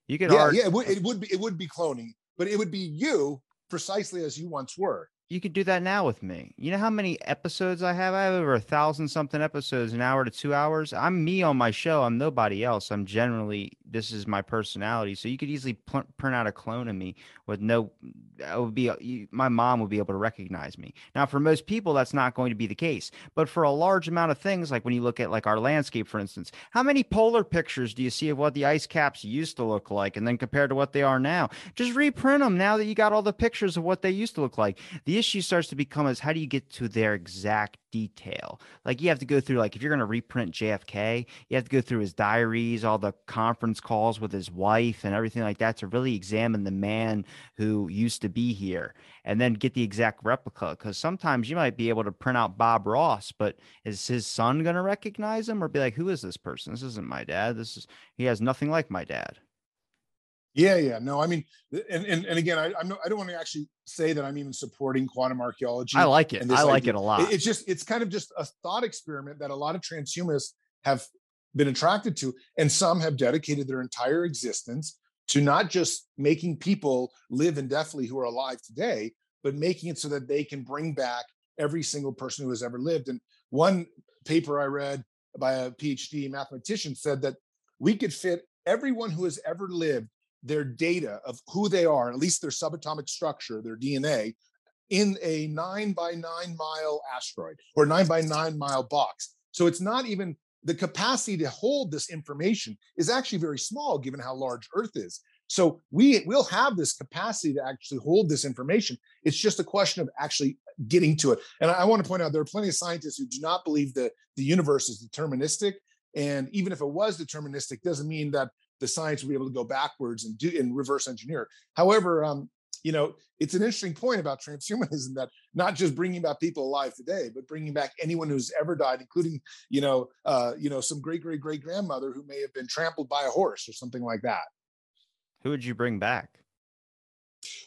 you could. Yeah, already, yeah. It would, it would be it would be cloning, but it would be you precisely as you once were you could do that now with me. You know how many episodes I have? I have over a thousand something episodes, an hour to two hours. I'm me on my show. I'm nobody else. I'm generally this is my personality. So you could easily pl- print out a clone of me with no. It would be you, my mom would be able to recognize me. Now, for most people, that's not going to be the case. But for a large amount of things, like when you look at like our landscape, for instance, how many polar pictures do you see of what the ice caps used to look like, and then compared to what they are now? Just reprint them now that you got all the pictures of what they used to look like. The issue starts to become is how do you get to their exact detail? Like you have to go through like if you're going to reprint JFK, you have to go through his diaries, all the conference calls with his wife and everything like that to really examine the man who used to be here and then get the exact replica cuz sometimes you might be able to print out Bob Ross, but is his son going to recognize him or be like who is this person? This isn't my dad. This is he has nothing like my dad. Yeah, yeah. No, I mean, and and, and again, I I'm no, I don't want to actually say that I'm even supporting quantum archaeology. I like it. I like idea. it a lot. It's just it's kind of just a thought experiment that a lot of transhumanists have been attracted to, and some have dedicated their entire existence to not just making people live indefinitely who are alive today, but making it so that they can bring back every single person who has ever lived. And one paper I read by a PhD mathematician said that we could fit everyone who has ever lived their data of who they are, at least their subatomic structure, their DNA, in a nine by nine mile asteroid or nine by nine mile box. So it's not even the capacity to hold this information is actually very small given how large Earth is. So we will have this capacity to actually hold this information. It's just a question of actually getting to it. And I, want to point out there are plenty of scientists who do not believe that the universe is deterministic. And even if it was deterministic, doesn't mean that the science will be able to go backwards and do and reverse engineer. However, um, you know, it's an interesting point about transhumanism that not just bringing back people alive today, but bringing back anyone who's ever died, including, you know, uh, you know, some great great great grandmother who may have been trampled by a horse or something like that. Who would you bring back?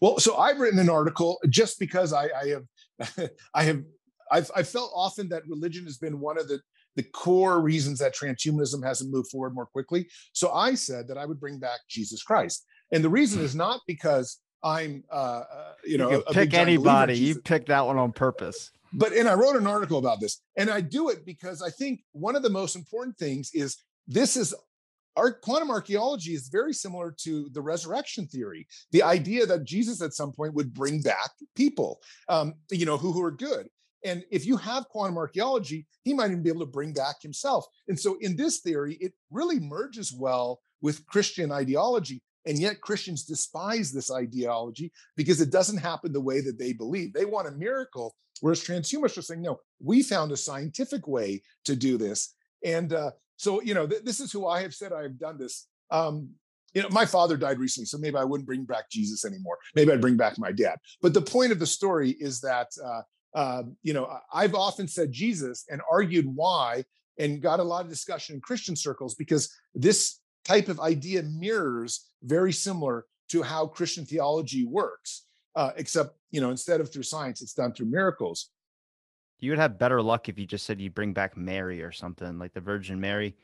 Well, so I've written an article just because I, I have, I have, I've, I felt often that religion has been one of the the core reasons that transhumanism hasn't moved forward more quickly. So I said that I would bring back Jesus Christ. And the reason is not because I'm, uh, uh you know, you pick anybody. You pick that one on purpose. But and I wrote an article about this, and I do it because I think one of the most important things is this is our quantum archaeology is very similar to the resurrection theory the idea that jesus at some point would bring back people um, you know who, who are good and if you have quantum archaeology, he might even be able to bring back himself. And so, in this theory, it really merges well with Christian ideology. And yet, Christians despise this ideology because it doesn't happen the way that they believe. They want a miracle, whereas transhumanists are saying, no, we found a scientific way to do this. And uh, so, you know, th- this is who I have said I have done this. Um, you know, my father died recently, so maybe I wouldn't bring back Jesus anymore. Maybe I'd bring back my dad. But the point of the story is that uh, um, you know, I've often said Jesus and argued why and got a lot of discussion in Christian circles because this type of idea mirrors very similar to how Christian theology works, uh, except, you know, instead of through science, it's done through miracles. You would have better luck if you just said you bring back Mary or something like the Virgin Mary.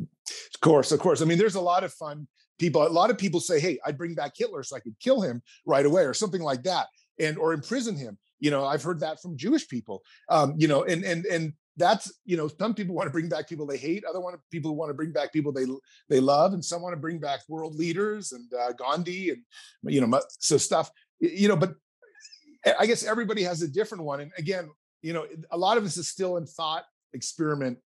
Of course, of course. I mean, there's a lot of fun people. A lot of people say, "Hey, I'd bring back Hitler so I could kill him right away," or something like that, and or imprison him. You know, I've heard that from Jewish people. Um, you know, and and and that's you know, some people want to bring back people they hate. Other one people want to bring back people they they love, and some want to bring back world leaders and uh, Gandhi and you know, so stuff. You know, but I guess everybody has a different one. And again, you know, a lot of this is still in thought experiment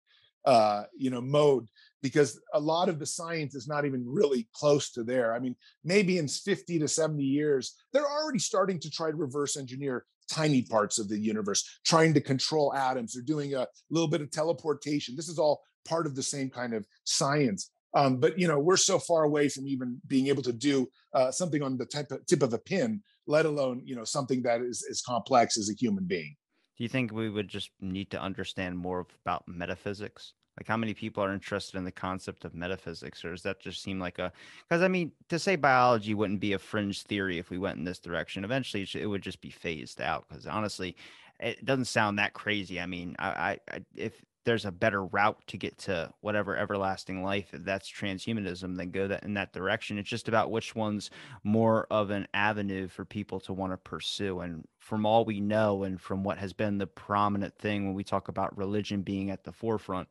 uh, you know, mode because a lot of the science is not even really close to there. I mean, maybe in 50 to 70 years, they're already starting to try to reverse engineer tiny parts of the universe, trying to control atoms. They're doing a little bit of teleportation. This is all part of the same kind of science. Um, but you know, we're so far away from even being able to do uh, something on the of, tip of a pin, let alone you know something that is as complex as a human being. Do you think we would just need to understand more about metaphysics? Like, how many people are interested in the concept of metaphysics, or does that just seem like a? Because I mean, to say biology wouldn't be a fringe theory if we went in this direction, eventually it would just be phased out. Because honestly, it doesn't sound that crazy. I mean, I, I, if there's a better route to get to whatever everlasting life, if that's transhumanism, then go that in that direction. It's just about which one's more of an avenue for people to want to pursue. And from all we know, and from what has been the prominent thing when we talk about religion being at the forefront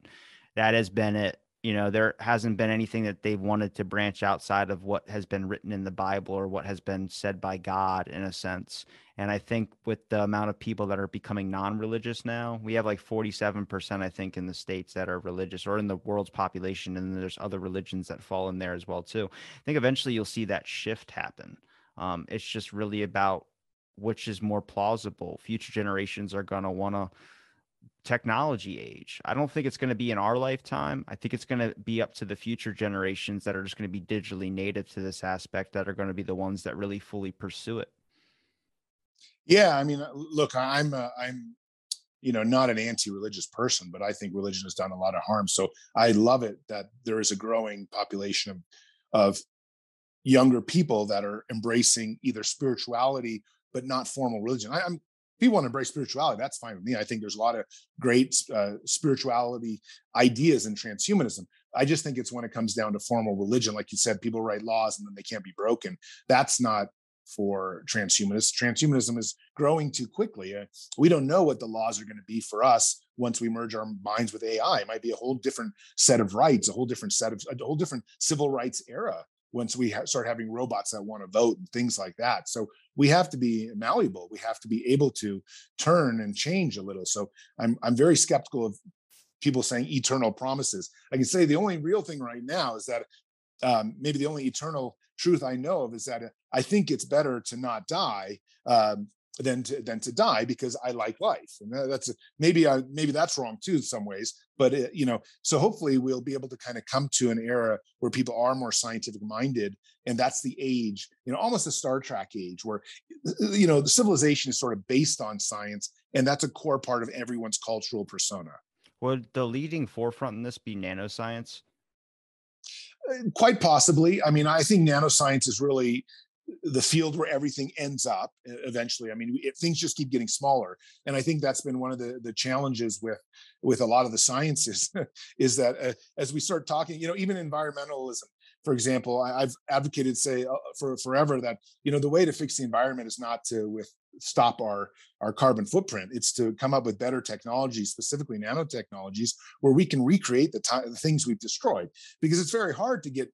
that has been it. You know, there hasn't been anything that they've wanted to branch outside of what has been written in the Bible or what has been said by God in a sense. And I think with the amount of people that are becoming non religious now, we have like 47%, I think, in the states that are religious or in the world's population. And then there's other religions that fall in there as well, too. I think eventually you'll see that shift happen. Um, it's just really about which is more plausible. Future generations are going to want to technology age. I don't think it's going to be in our lifetime. I think it's going to be up to the future generations that are just going to be digitally native to this aspect that are going to be the ones that really fully pursue it. Yeah, I mean, uh, look, I'm uh, I'm you know not an anti-religious person, but I think religion has done a lot of harm. So I love it that there is a growing population of of younger people that are embracing either spirituality but not formal religion. I, am people want to embrace spirituality, that's fine with me. I think there's a lot of great uh, spirituality ideas in transhumanism. I just think it's when it comes down to formal religion, like you said, people write laws and then they can't be broken. That's not for transhumanists. Transhumanism is growing too quickly. Uh, we don't know what the laws are going to be for us once we merge our minds with AI. It might be a whole different set of rights, a whole different set of a whole different civil rights era once we ha- start having robots that want to vote and things like that. So we have to be malleable. We have to be able to turn and change a little. So I'm I'm very skeptical of people saying eternal promises. I can say the only real thing right now is that um, maybe the only eternal truth I know of is that uh, I think it's better to not die um, than to than to die because I like life, and that's maybe I maybe that's wrong too in some ways. But it, you know, so hopefully we'll be able to kind of come to an era where people are more scientific minded, and that's the age, you know, almost a Star Trek age where you know the civilization is sort of based on science, and that's a core part of everyone's cultural persona. Would the leading forefront in this be nanoscience? Uh, quite possibly. I mean, I think nanoscience is really the field where everything ends up eventually i mean it, things just keep getting smaller and i think that's been one of the the challenges with with a lot of the sciences is that uh, as we start talking you know even environmentalism for example I, have advocated say uh, for forever that you know the way to fix the environment is not to with stop our our carbon footprint. It's to come up with better technologies specifically nanotechnologies where we can recreate the, t- the things we've destroyed because it's very hard to get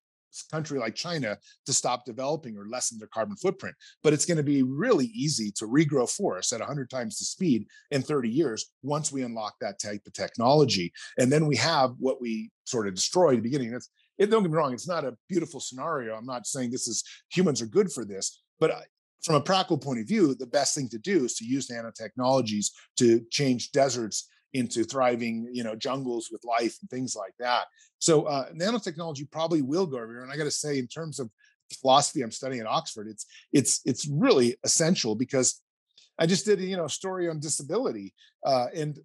country like China to stop developing or lessen their carbon footprint. But it's going to be really easy to regrow forests at 100 times the speed in 30 years once we unlock that type of technology. And then we have what we sort of destroyed at the beginning. That's, it, don't get me wrong, it's not a beautiful scenario. I'm not saying this is humans are good for this, but from a practical point of view, the best thing to do is to use nanotechnologies to change deserts into thriving, you know, jungles with life and things like that. So uh, nanotechnology probably will go everywhere. And I got to say, in terms of philosophy I'm studying at Oxford, it's it's it's really essential because I just did you know a story on disability, uh, and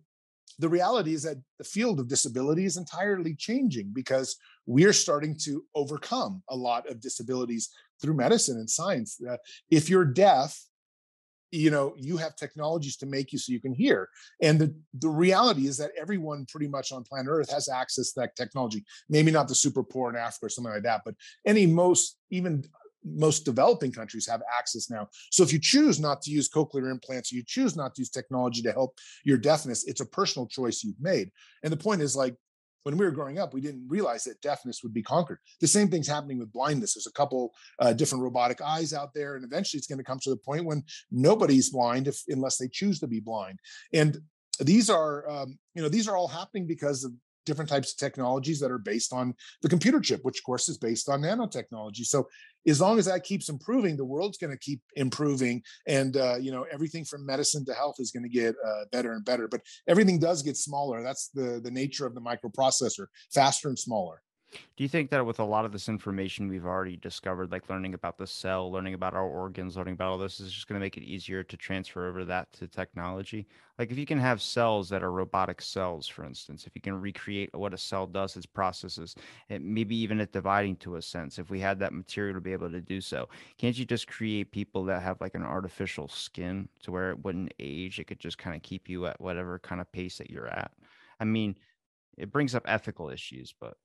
the reality is that the field of disability is entirely changing because we're starting to overcome a lot of disabilities through medicine and science. Uh, if you're deaf, you know you have technologies to make you so you can hear. And the the reality is that everyone pretty much on planet earth has access to that technology. Maybe not the super poor in africa or something like that but any most even most developing countries have access now. So if you choose not to use cochlear implants you choose not to use technology to help your deafness it's a personal choice you've made. And the point is like when we were growing up, we didn't realize that deafness would be conquered. The same thing's happening with blindness. There's a couple uh, different robotic eyes out there, and eventually it's going to come to the point when nobody's blind if unless they choose to be blind. And these are, um, you know, these are all happening because of different types of technologies that are based on the computer chip, which of course is based on nanotechnology. So as long as that keeps improving, the world's going to keep improving, and uh, you know everything from medicine to health is going to get uh, better and better. But everything does get smaller. That's the the nature of the microprocessor, faster and smaller. Do you think that with a lot of this information we've already discovered, like learning about the cell, learning about our organs, learning about all this, is just going to make it easier to transfer over that to technology? Like if you can have cells that are robotic cells, for instance, if you can recreate what a cell does, its processes, and maybe even it dividing to a sense, if we had that material to be able to do so, can't you just create people that have like an artificial skin to where it wouldn't age? It could just kind of keep you at whatever kind of pace that you're at. I mean, it brings up ethical issues, but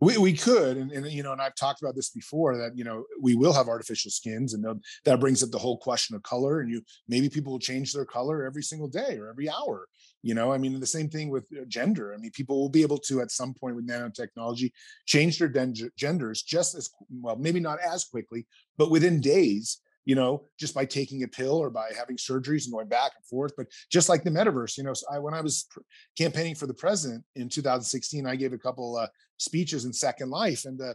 we, we could and, and you know and i've talked about this before that you know we will have artificial skins and that brings up the whole question of color and you maybe people will change their color every single day or every hour you know? I mean the same thing with uh, gender. I mean people will be able to at some point with nanotechnology change their genders just as well maybe not as quickly but within days you know, just by taking a pill or by having surgeries and going back and forth. But just like the metaverse, you know, I, when I was campaigning for the president in 2016, I gave a couple uh, speeches in Second Life, and uh,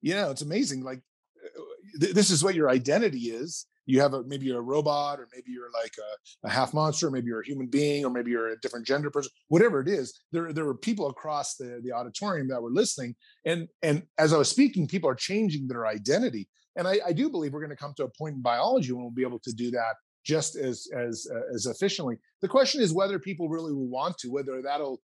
you know, it's amazing. Like, uh, th- this is what your identity is. You have a maybe you're a robot, or maybe you're like a, a half monster, maybe you're a human being, or maybe you're a different gender person. Whatever it is, there there were people across the the auditorium that were listening, and and as I was speaking, people are changing their identity and I, I do believe we're going to come to a point in biology when we'll be able to do that just as as uh, as efficiently. The question is whether people really will want to, whether that'll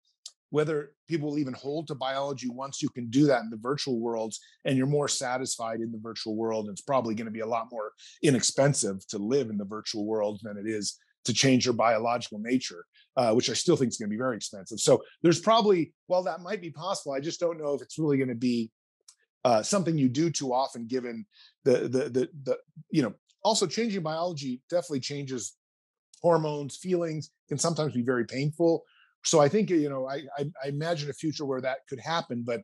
whether people will even hold to biology once you can do that in the virtual worlds and you're more satisfied in the virtual world. It's probably going to be a lot more inexpensive to live in the virtual world than it is to change your biological nature, uh, which I still think is going to be very expensive. So there's probably, well, that might be possible. I just don't know if it's really going to be uh, something you do too often, given the, the the the you know also changing biology definitely changes hormones, feelings can sometimes be very painful. So I think you know I, I, I imagine a future where that could happen, but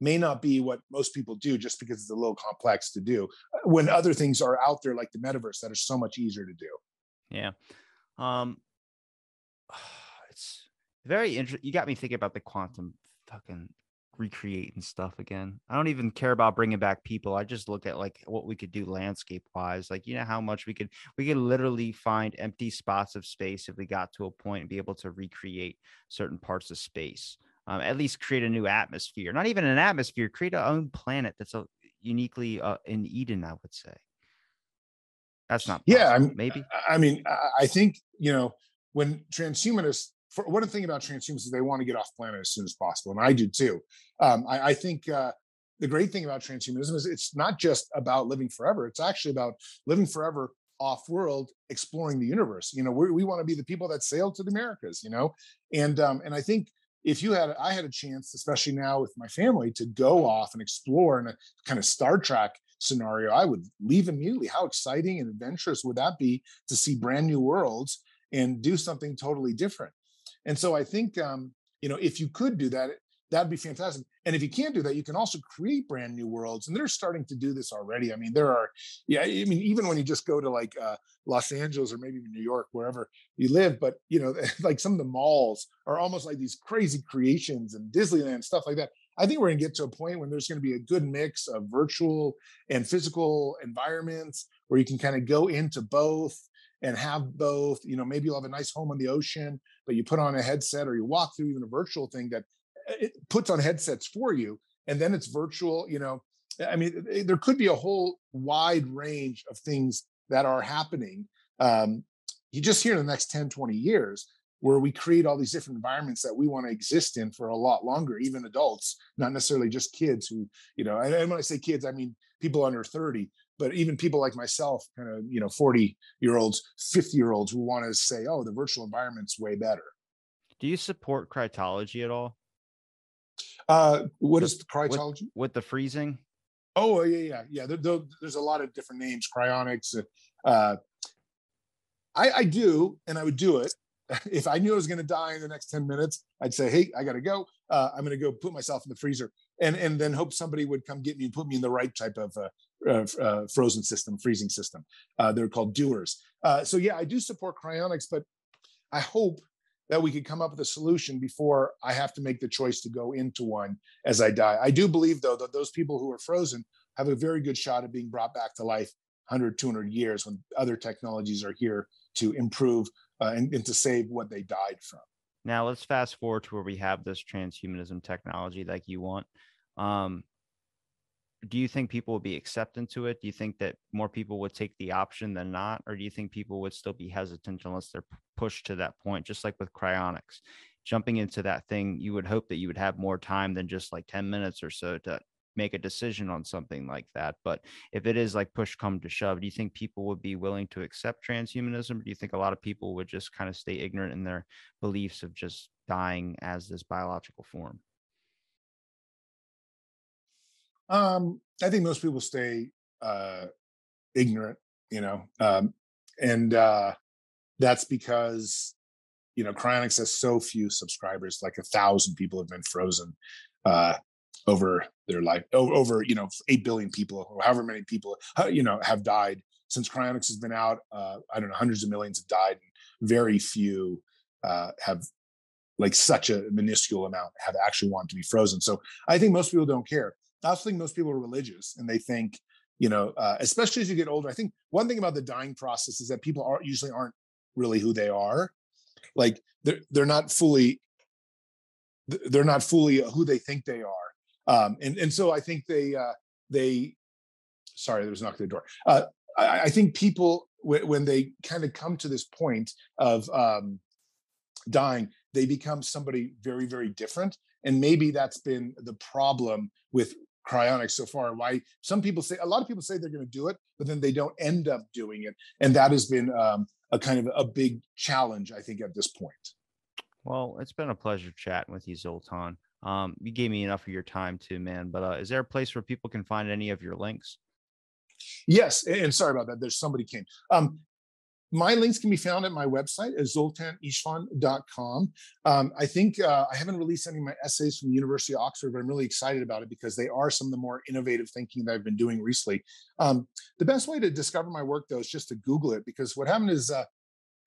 may not be what most people do just because it's a little complex to do uh, when other things are out there like the metaverse that are so much easier to do yeah um it's very interesting you got me thinking about the quantum fucking recreating stuff again. I don't even care about bringing back people. I just look at like what we could do landscape wise. Like, you know, how much we could, we could literally find empty spots of space if we got to a point and be able to recreate certain parts of space. Um, at least create a new atmosphere, not even an atmosphere, create our own planet that's a, uniquely uh, in Eden, I would say. That's not, possible. yeah, I'm, maybe. I mean, I think, you know, when transhumanists for one thing about transhumans is they want to get off planet as soon as possible, and I do too. Um, I, I, think uh, the great thing about transhumanism is it's not just about living forever; it's actually about living forever off world, exploring the universe. You know, we, we want to be the people that sail to the Americas. You know, and um, and I think if you had I had a chance, especially now with my family, to go off and explore in a kind of Star Trek scenario, I would leave immediately. How exciting and adventurous would that be to see brand new worlds and do something totally different? And so I think, um, you know, if you could do that, that'd be fantastic. And if you can't do that, you can also create brand new worlds. And they're starting to do this already. I mean, there are, yeah, I mean, even when you just go to like uh, Los Angeles or maybe even New York, wherever you live, but you know, like some of the malls are almost like these crazy creations and Disneyland stuff like that. I think we're going to get to a point when there's going to be a good mix of virtual and physical environments where you can kind of go into both and have both. You know, maybe you'll have a nice home on the ocean, but you put on a headset or you walk through even a virtual thing that uh, it puts on headsets for you, and then it's virtual. You know, I mean, there could be a whole wide range of things that are happening. Um, you just hear in the next 10, 20 years where we create all these different environments that we want to exist in for a lot longer, even adults, not necessarily just kids who, you know, and, and when I say kids, I mean people under 30 but even people like myself kind of you know 40 year olds 50 year olds who want to say oh the virtual environment's way better. Do you support cryptology at all? Uh what is the cryptology with, with the freezing? Oh yeah yeah yeah there, there, there's a lot of different names cryonics uh i i do and i would do it if i knew i was going to die in the next 10 minutes i'd say hey i gotta go uh, i'm going to go put myself in the freezer and and then hope somebody would come get me and put me in the right type of uh, uh, uh, frozen system, freezing system. Uh, they're called dewars. Uh, so yeah, I do support cryonics, but I hope that we could come up with a solution before I have to make the choice to go into one as I die. I do believe, though, that those people who are frozen have a very good shot at being brought back to life 100, 200 years when other technologies are here to improve uh, and, and to save what they died from. Now let's fast forward to where we have this transhumanism technology like you want. Um, do you think people would be accepting to it? Do you think that more people would take the option than not, or do you think people would still be hesitant unless they're pushed to that point? Just like with cryonics, jumping into that thing, you would hope that you would have more time than just like ten minutes or so to make a decision on something like that. But if it is like push come to shove, do you think people would be willing to accept transhumanism? Or do you think a lot of people would just kind of stay ignorant in their beliefs of just dying as this biological form? Um, I think most people stay uh, ignorant, you know, um, and uh, that's because you know Cryonics has so few subscribers. Like a thousand people have been frozen uh, over their life, over you know eight billion people, or however many people you know have died since Cryonics has been out. Uh, I don't know, hundreds of millions have died. And very few uh, have like such a minuscule amount have actually wanted to be frozen. So I think most people don't care. I also think most people are religious and they think, you know, uh, especially as you get older. I think one thing about the dying process is that people are usually aren't really who they are. Like they're they're not fully they're not fully who they think they are. Um, and and so I think they uh, they sorry there was a knock at the door. Uh, I, I think people w- when they kind of come to this point of um, dying, they become somebody very very different, and maybe that's been the problem with cryonics so far why some people say a lot of people say they're going to do it but then they don't end up doing it and that has been um, a kind of a big challenge i think at this point well it's been a pleasure chatting with you zoltan um, you gave me enough of your time too man but uh, is there a place where people can find any of your links Yes, and sorry about that. There's somebody came. Um, my links can be found at my website at zoltanistvan.com. Um, I think uh, I haven't released any of my essays from the University of Oxford, but I'm really excited about it because they are some of the more innovative thinking that I've been doing recently. Um, the best way to discover my work, though, is just to Google it because what happened is uh,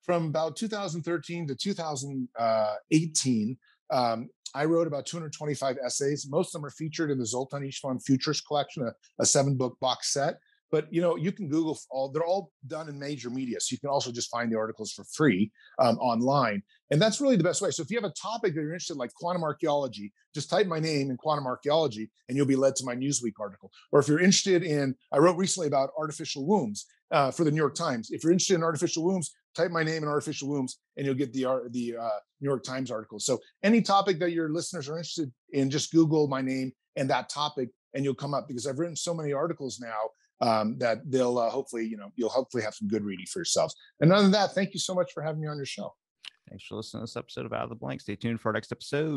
from about 2013 to 2018, um, I wrote about 225 essays. Most of them are featured in the Zoltan Istvan Futures Collection, a, a seven book box set. But you know you can google all they're all done in major media so you can also just find the articles for free um, online. And that's really the best way. So if you have a topic that you're interested in like quantum archaeology just type my name in quantum archaeology and you'll be led to my newsweek article. Or if you're interested in i wrote recently about artificial wombs uh, for the new york times. If you're interested in artificial wombs type my name in artificial wombs and you'll get the the uh, new york times article so any topic that your listeners are interested in just google my name and that topic and you'll come up because i've written so many articles now um, that they'll uh, hopefully, you know, you'll hopefully have some good reading for yourselves. And other than that, thank you so much for having me on your show. Thanks for listening to this episode of Out of the Blank. Stay tuned for our next episode.